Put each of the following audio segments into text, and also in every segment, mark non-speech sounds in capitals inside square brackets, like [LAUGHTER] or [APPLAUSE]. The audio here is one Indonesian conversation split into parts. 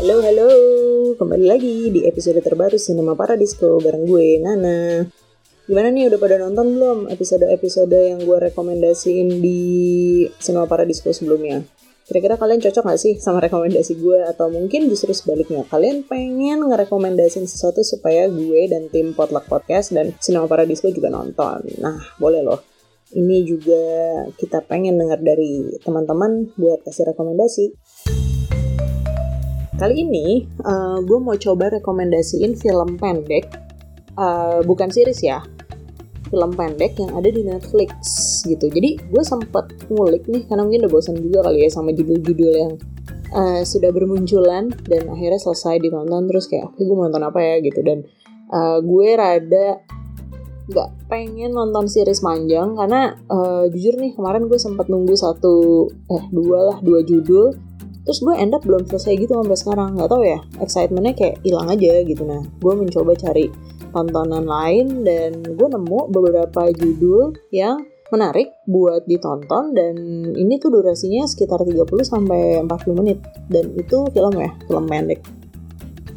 Halo, halo. Kembali lagi di episode terbaru Cinema Paradisco bareng gue, Nana. Gimana nih, udah pada nonton belum episode-episode yang gue rekomendasiin di Cinema Paradisco sebelumnya? Kira-kira kalian cocok gak sih sama rekomendasi gue? Atau mungkin justru sebaliknya, kalian pengen ngerekomendasiin sesuatu supaya gue dan tim Potluck Podcast dan Cinema Paradisco juga nonton? Nah, boleh loh. Ini juga kita pengen dengar dari teman-teman buat kasih rekomendasi. Kali ini uh, gue mau coba rekomendasiin film pendek, uh, bukan series ya, film pendek yang ada di Netflix gitu. Jadi gue sempet ngulik nih karena mungkin udah bosan juga kali ya sama judul-judul yang uh, sudah bermunculan dan akhirnya selesai ditonton terus kayak oke gue mau nonton apa ya? gitu. Dan uh, gue rada nggak pengen nonton series panjang karena uh, jujur nih kemarin gue sempat nunggu satu eh dua lah dua judul terus gue end up belum selesai gitu sampai sekarang. Nggak tahu ya excitementnya kayak hilang aja gitu. Nah gue mencoba cari tontonan lain dan gue nemu beberapa judul yang menarik buat ditonton dan ini tuh durasinya sekitar 30 sampai 40 menit dan itu film ya film pendek.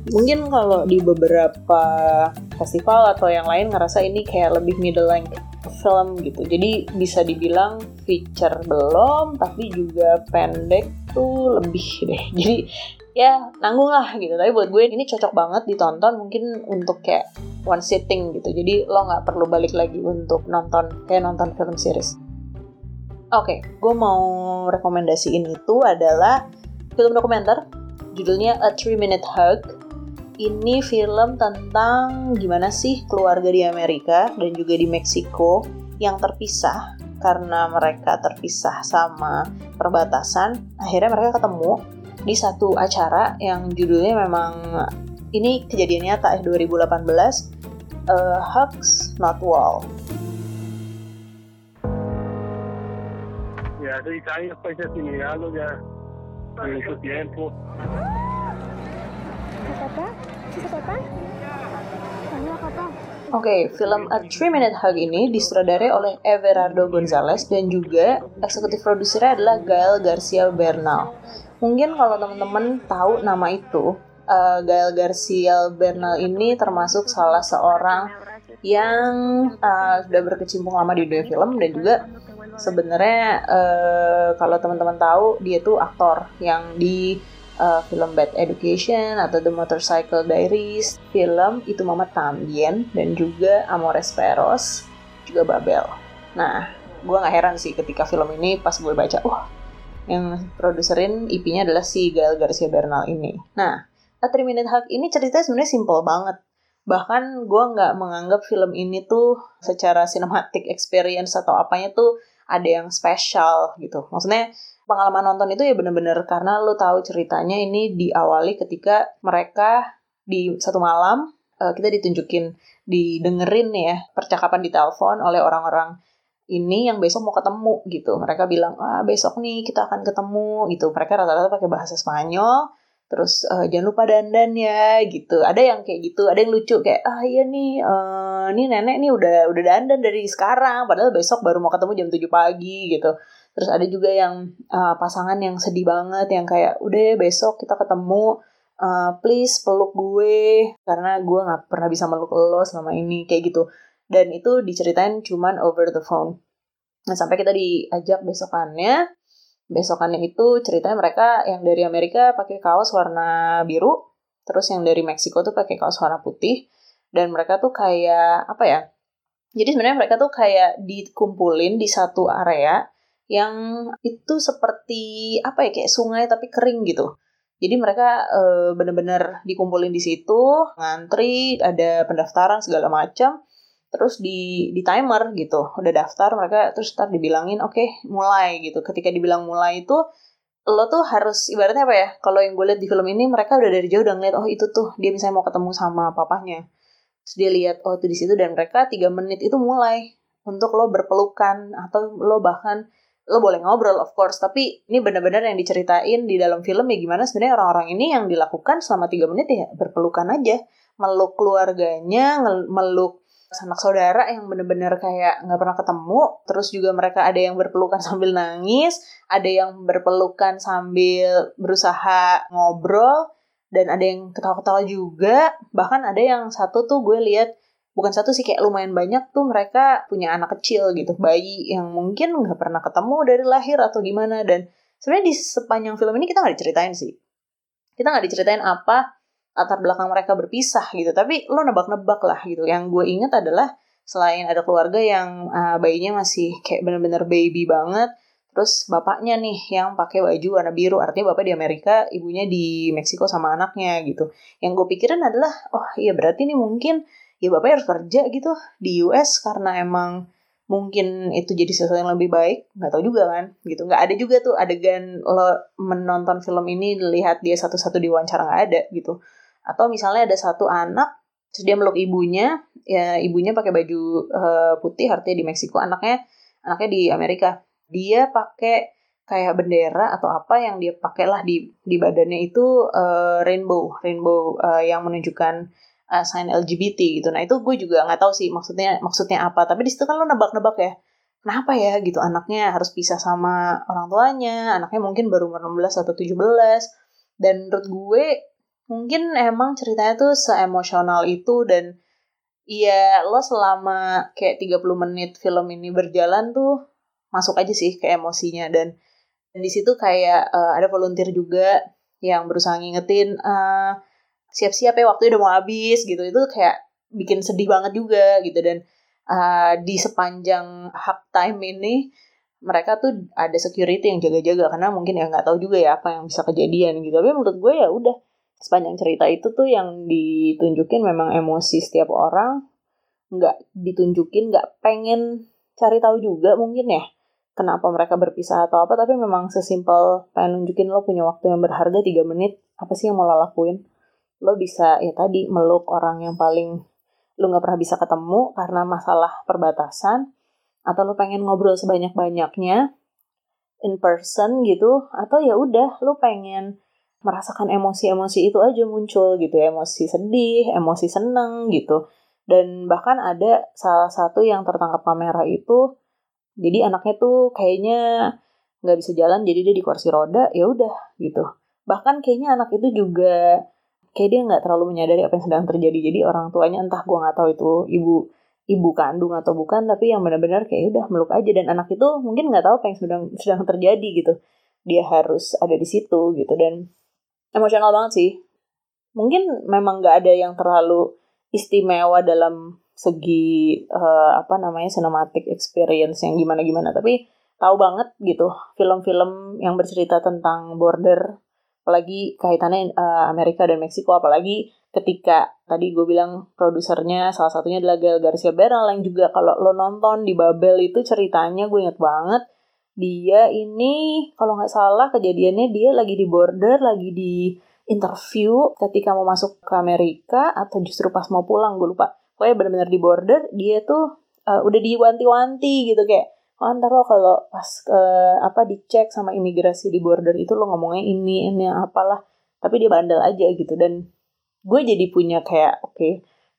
Mungkin kalau di beberapa festival atau yang lain ngerasa ini kayak lebih middle length film gitu. Jadi bisa dibilang feature belum tapi juga pendek tuh lebih deh. [LAUGHS] Jadi ya nanggung lah gitu. Tapi buat gue ini cocok banget ditonton mungkin untuk kayak one sitting gitu. Jadi lo nggak perlu balik lagi untuk nonton kayak nonton film series. Oke okay, gue mau rekomendasiin itu adalah film dokumenter. Judulnya A Three Minute Hug. Ini film tentang gimana sih keluarga di Amerika dan juga di Meksiko yang terpisah karena mereka terpisah sama perbatasan. Akhirnya mereka ketemu di satu acara yang judulnya memang ini kejadian nyata ya 2018 uh, Hugs Not Wall. Ya, ya en su tiempo. Oke, okay, film A Three Minute Hug ini disutradarai oleh Everardo Gonzalez dan juga eksekutif produsernya adalah Gael Garcia Bernal. Mungkin kalau teman-teman tahu nama itu, uh, Gael Garcia Bernal ini termasuk salah seorang yang uh, sudah berkecimpung lama di dunia film dan juga sebenarnya uh, kalau teman-teman tahu dia tuh aktor yang di uh, film Bad Education atau The Motorcycle Diaries, film itu Mama Tambien dan juga Amores Perros, juga Babel. Nah, gue nggak heran sih ketika film ini pas gue baca, wah, yang produserin IP-nya adalah si Gael Garcia Bernal ini. Nah, A Three Minute Hug ini ceritanya sebenarnya simple banget. Bahkan gue nggak menganggap film ini tuh secara cinematic experience atau apanya tuh ada yang spesial gitu. Maksudnya pengalaman nonton itu ya bener-bener karena lo tahu ceritanya ini diawali ketika mereka di satu malam uh, kita ditunjukin didengerin ya percakapan di telepon oleh orang-orang ini yang besok mau ketemu gitu. Mereka bilang ah besok nih kita akan ketemu gitu. Mereka rata-rata pakai bahasa Spanyol terus uh, jangan lupa dandan ya gitu. Ada yang kayak gitu ada yang lucu kayak ah iya nih uh, nih nenek nih udah udah dandan dari sekarang padahal besok baru mau ketemu jam 7 pagi gitu Terus ada juga yang uh, pasangan yang sedih banget yang kayak udah besok kita ketemu uh, please peluk gue karena gue nggak pernah bisa meluk lo selama ini kayak gitu. Dan itu diceritain cuman over the phone. Nah sampai kita diajak besokannya besokannya itu ceritanya mereka yang dari Amerika pakai kaos warna biru, terus yang dari Meksiko tuh pakai kaos warna putih, dan mereka tuh kayak apa ya? Jadi sebenarnya mereka tuh kayak dikumpulin di satu area yang itu seperti apa ya kayak sungai tapi kering gitu. Jadi mereka e, bener-bener dikumpulin di situ, ngantri, ada pendaftaran segala macam, terus di di timer gitu, udah daftar mereka terus start dibilangin oke okay, mulai gitu. Ketika dibilang mulai itu lo tuh harus ibaratnya apa ya? Kalau yang gue lihat di film ini mereka udah dari jauh udah ngeliat oh itu tuh dia misalnya mau ketemu sama papahnya. Terus dia lihat oh itu di situ dan mereka tiga menit itu mulai untuk lo berpelukan atau lo bahkan lo boleh ngobrol of course. Tapi ini benar-benar yang diceritain di dalam film ya gimana sebenarnya orang-orang ini yang dilakukan selama tiga menit ya berpelukan aja. Meluk keluarganya meluk sanak saudara yang benar-benar kayak nggak pernah ketemu. Terus juga mereka ada yang berpelukan [LAUGHS] sambil nangis ada yang berpelukan sambil berusaha ngobrol dan ada yang ketawa-ketawa juga. Bahkan ada yang satu tuh gue lihat bukan satu sih kayak lumayan banyak tuh mereka punya anak kecil gitu. Bayi yang mungkin nggak pernah ketemu dari lahir atau gimana. Dan sebenarnya di sepanjang film ini kita nggak diceritain sih. Kita nggak diceritain apa latar belakang mereka berpisah gitu. Tapi lo nebak-nebak lah gitu. Yang gue inget adalah selain ada keluarga yang uh, bayinya masih kayak bener-bener baby banget Terus bapaknya nih yang pakai baju warna biru, artinya bapak di Amerika, ibunya di Meksiko sama anaknya gitu. Yang gue pikirin adalah, oh iya berarti nih mungkin ya bapaknya harus kerja gitu di US karena emang mungkin itu jadi sesuatu yang lebih baik nggak tahu juga kan gitu. Nggak ada juga tuh adegan lo menonton film ini lihat dia satu-satu diwawancara nggak ada gitu. Atau misalnya ada satu anak terus dia meluk ibunya ya ibunya pakai baju uh, putih artinya di Meksiko anaknya anaknya di Amerika. Dia pakai kayak bendera atau apa yang dia pakailah di di badannya itu uh, rainbow rainbow uh, yang menunjukkan uh, sign LGBT gitu. Nah itu gue juga nggak tahu sih maksudnya maksudnya apa. Tapi di situ kan lo nebak-nebak ya. Kenapa ya gitu? Anaknya harus pisah sama orang tuanya. Anaknya mungkin baru umur 16 atau 17 dan menurut gue mungkin emang ceritanya tuh seemosional itu. Dan Iya, lo selama kayak 30 menit film ini berjalan tuh masuk aja sih ke emosinya. Dan dan di situ kayak uh, ada volunteer juga yang berusaha ngingetin uh, siap-siap ya waktu udah mau habis gitu. Itu kayak bikin sedih banget juga gitu. Dan uh, di sepanjang hak time ini mereka tuh ada security yang jaga-jaga karena mungkin ya nggak tahu juga ya apa yang bisa kejadian gitu. Tapi menurut gue ya udah sepanjang cerita itu tuh yang ditunjukin memang emosi setiap orang nggak ditunjukin nggak pengen cari tahu juga mungkin ya kenapa mereka berpisah atau apa. Tapi memang sesimpel pengen nunjukin lo punya waktu yang berharga 3 menit apa sih yang mau lo lakuin lo bisa ya tadi meluk orang yang paling lo nggak pernah bisa ketemu karena masalah perbatasan atau lo pengen ngobrol sebanyak-banyaknya in person gitu atau ya udah lo pengen merasakan emosi-emosi itu aja muncul gitu emosi sedih emosi seneng gitu. Dan bahkan ada salah satu yang tertangkap kamera itu jadi anaknya tuh kayaknya nggak bisa jalan jadi dia di kursi roda ya udah gitu. Bahkan kayaknya anak itu juga kayak dia nggak terlalu menyadari apa yang sedang terjadi. Jadi orang tuanya entah gue nggak tahu itu ibu ibu kandung atau bukan tapi yang benar-benar kayak ya udah meluk aja. Dan anak itu mungkin nggak tahu apa yang sedang sedang terjadi gitu. Dia harus ada di situ gitu. Dan emosional banget sih. Mungkin memang nggak ada yang terlalu istimewa dalam segi uh, apa namanya cinematic experience yang gimana gimana tapi tahu banget gitu film-film yang bercerita tentang border apalagi kaitannya uh, Amerika dan Meksiko. Apalagi ketika tadi gue bilang produsernya salah satunya adalah Gael Garcia Bernal yang juga kalau lo nonton di Babel itu ceritanya gue inget banget dia ini kalau nggak salah kejadiannya dia lagi di border lagi di interview ketika mau masuk ke Amerika atau justru pas mau pulang gue lupa. Pokoknya benar-benar di border dia tuh uh, udah diwanti-wanti gitu kayak oh ntar lo kalau pas ke apa dicek sama imigrasi di border itu lo ngomongnya ini ini apalah. Tapi dia bandel aja gitu. Dan gue jadi punya kayak oke okay,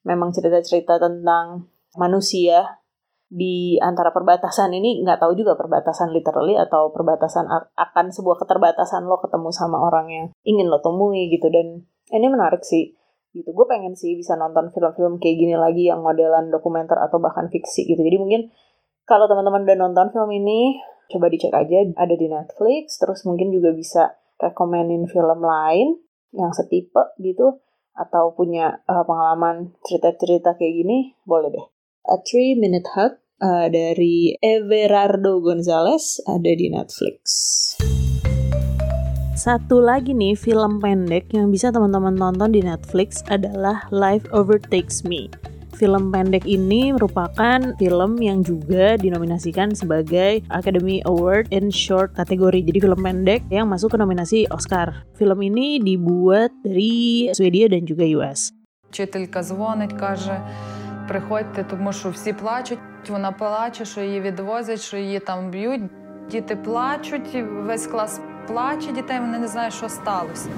memang cerita-cerita tentang manusia di antara perbatasan ini nggak tahu juga perbatasan literally atau perbatasan akan sebuah keterbatasan lo ketemu sama orang yang ingin lo temui gitu. Dan ini menarik sih gitu. Gue pengen sih bisa nonton film-film kayak gini lagi yang modelan dokumenter atau bahkan fiksi gitu. Jadi mungkin kalau teman-teman udah nonton film ini coba dicek aja ada di Netflix terus mungkin juga bisa rekomenin film lain yang setipe gitu atau punya uh, pengalaman cerita-cerita kayak gini boleh deh A Three Minute Hug uh, dari Everardo Gonzalez ada di Netflix. Satu lagi nih film pendek yang bisa teman-teman tonton di Netflix adalah Life Overtakes Me. Film pendek ini merupakan film yang juga dinominasikan sebagai Academy Award in Short kategori. Jadi film pendek yang masuk ke nominasi Oscar. Film ini dibuat dari Swedia dan juga US. Вчителька дзвонить, каже: приходьте, тому що всі плачуть. Вона плаче, що її відвозять, що її там б'ють. Діти плачуть, весь клас плаче дітей, вони не знають, що сталося.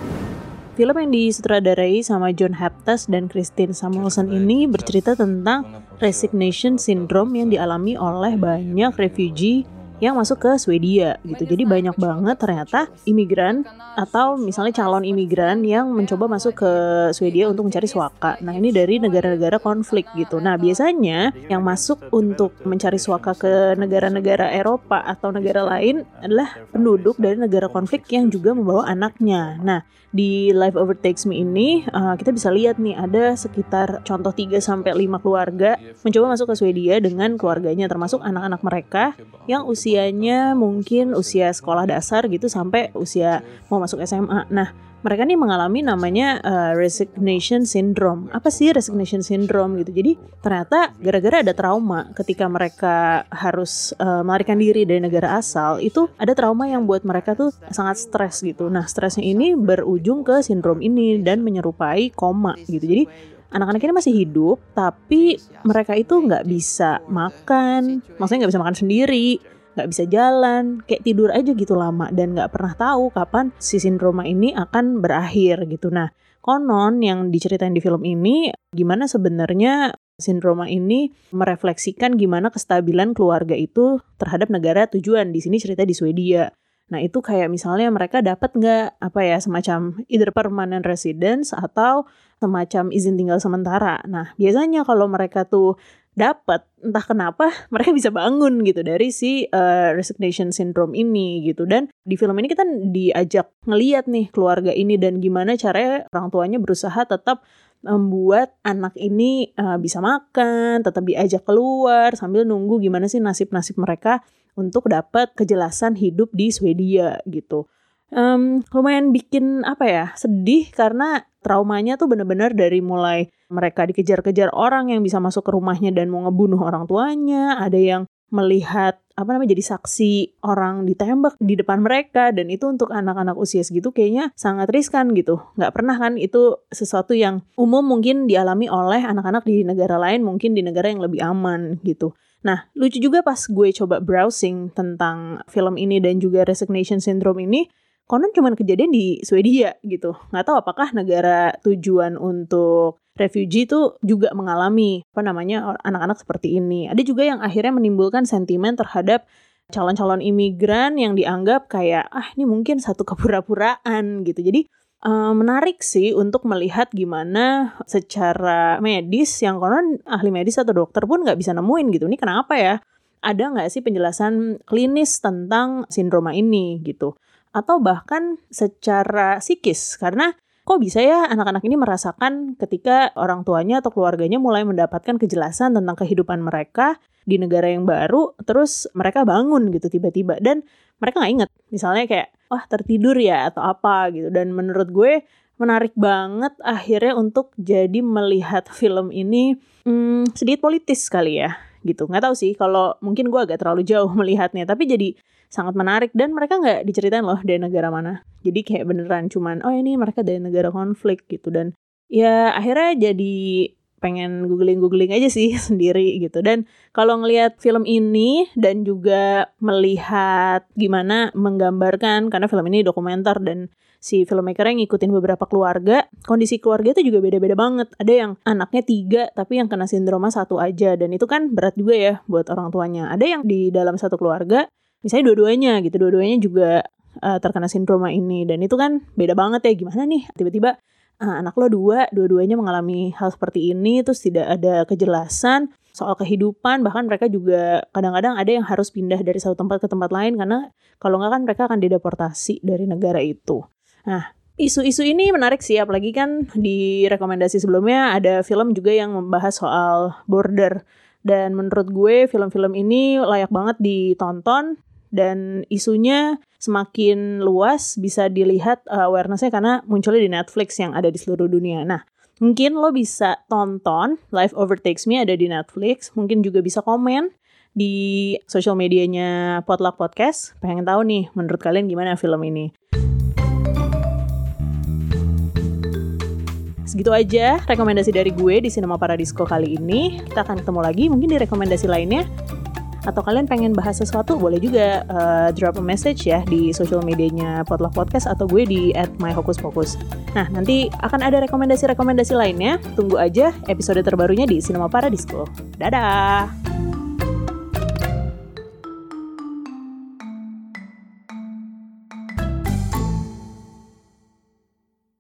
Film yang disutradarai sama John Haptas dan Christine Samuelson ini bercerita tentang resignation syndrome yang dialami oleh banyak refugee yang masuk ke Swedia gitu. Jadi banyak banget ternyata imigran atau misalnya calon imigran yang mencoba masuk ke Swedia untuk mencari suaka. Nah ini dari negara-negara konflik gitu. Nah biasanya yang masuk untuk mencari suaka ke negara-negara Eropa atau negara lain adalah penduduk dari negara konflik yang juga membawa anaknya. Nah di Life Overtakes Me ini uh, kita bisa lihat nih ada sekitar contoh 3 sampai 5 keluarga mencoba masuk ke Swedia dengan keluarganya termasuk anak-anak mereka yang usianya mungkin usia sekolah dasar gitu sampai usia mau masuk SMA. Nah, mereka nih mengalami namanya uh, resignation syndrome. Apa sih resignation syndrome gitu? Jadi ternyata gara-gara ada trauma ketika mereka harus uh, melarikan diri dari negara asal, itu ada trauma yang buat mereka tuh sangat stres gitu. Nah, stresnya ini berujung ke sindrom ini dan menyerupai koma gitu. Jadi anak-anak ini masih hidup, tapi mereka itu nggak bisa makan, maksudnya nggak bisa makan sendiri, nggak bisa jalan, kayak tidur aja gitu lama dan nggak pernah tahu kapan si sindroma ini akan berakhir gitu. Nah, konon yang diceritain di film ini gimana sebenarnya sindroma ini merefleksikan gimana kestabilan keluarga itu terhadap negara tujuan. Di sini cerita di Swedia. Nah itu kayak misalnya mereka dapat nggak apa ya semacam either permanent residence atau semacam izin tinggal sementara. Nah biasanya kalau mereka tuh dapat entah kenapa [LAUGHS] mereka bisa bangun gitu dari si uh, resignation syndrome ini gitu dan di film ini kita diajak ngeliat nih keluarga ini dan gimana caranya orang tuanya berusaha tetap membuat anak ini uh, bisa makan, tetap diajak keluar sambil nunggu gimana sih nasib-nasib mereka untuk dapat kejelasan hidup di Swedia gitu. Um, lumayan bikin apa ya sedih karena traumanya tuh bener-bener dari mulai mereka dikejar-kejar orang yang bisa masuk ke rumahnya dan mau ngebunuh orang tuanya, ada yang melihat apa namanya jadi saksi orang ditembak di depan mereka dan itu untuk anak-anak usia segitu kayaknya sangat riskan gitu nggak pernah kan itu sesuatu yang umum mungkin dialami oleh anak-anak di negara lain mungkin di negara yang lebih aman gitu nah lucu juga pas gue coba browsing tentang film ini dan juga resignation syndrome ini konon cuma kejadian di Swedia gitu. Nggak tahu apakah negara tujuan untuk refugee itu juga mengalami apa namanya anak-anak seperti ini. Ada juga yang akhirnya menimbulkan sentimen terhadap calon-calon imigran yang dianggap kayak ah ini mungkin satu kepura-puraan gitu. Jadi uh, menarik sih untuk melihat gimana secara medis yang konon ahli medis atau dokter pun nggak bisa nemuin gitu. Ini kenapa ya? Ada nggak sih penjelasan klinis tentang sindroma ini gitu? atau bahkan secara psikis karena kok bisa ya anak-anak ini merasakan ketika orang tuanya atau keluarganya mulai mendapatkan kejelasan tentang kehidupan mereka di negara yang baru terus mereka bangun gitu tiba-tiba dan mereka nggak inget misalnya kayak wah tertidur ya atau apa gitu. Dan menurut gue menarik banget akhirnya untuk jadi melihat film ini hmm, sedikit politis kali ya gitu. Nggak tahu sih kalau mungkin gue agak terlalu jauh [LAUGHS] melihatnya tapi jadi sangat menarik dan mereka nggak diceritain loh dari negara mana. Jadi kayak beneran cuman oh ini mereka dari negara konflik gitu. Dan ya akhirnya jadi pengen googling googling aja sih [LAUGHS] sendiri gitu. Dan kalau ngelihat film ini dan juga melihat gimana menggambarkan karena film ini dokumenter dan si filmmaker yang ngikutin beberapa keluarga kondisi keluarga itu juga beda-beda banget. Ada yang anaknya tiga tapi yang kena sindroma satu aja. Dan itu kan berat juga ya buat orang tuanya. Ada yang di dalam satu keluarga misalnya dua-duanya gitu. Dua-duanya juga uh, terkena sindroma ini. Dan itu kan beda banget ya. Gimana nih? Tiba-tiba uh, anak lo dua dua-duanya mengalami hal seperti ini terus tidak ada kejelasan soal kehidupan. Bahkan mereka juga kadang-kadang ada yang harus pindah dari satu tempat ke tempat lain. Karena kalau nggak kan mereka akan dideportasi dari negara itu nah isu-isu ini menarik sih apalagi kan di rekomendasi sebelumnya ada film juga yang membahas soal border dan menurut gue film-film ini layak banget ditonton dan isunya semakin luas bisa dilihat uh, awarenessnya karena munculnya di Netflix yang ada di seluruh dunia. Nah, mungkin lo bisa tonton Life Overtakes Me ada di Netflix, mungkin juga bisa komen di sosial medianya Potluck Podcast. Pengen tahu nih menurut kalian gimana film ini. Segitu aja rekomendasi dari gue di Cinema Paradisco kali ini. Kita akan ketemu lagi mungkin di rekomendasi lainnya atau kalian pengen bahas sesuatu boleh juga uh, drop a message ya di social medianya Potluck Podcast atau gue di at myhokuspokus. Nah nanti akan ada rekomendasi-rekomendasi lainnya. Tunggu aja episode terbarunya di Cinema Paradisco. Dadah!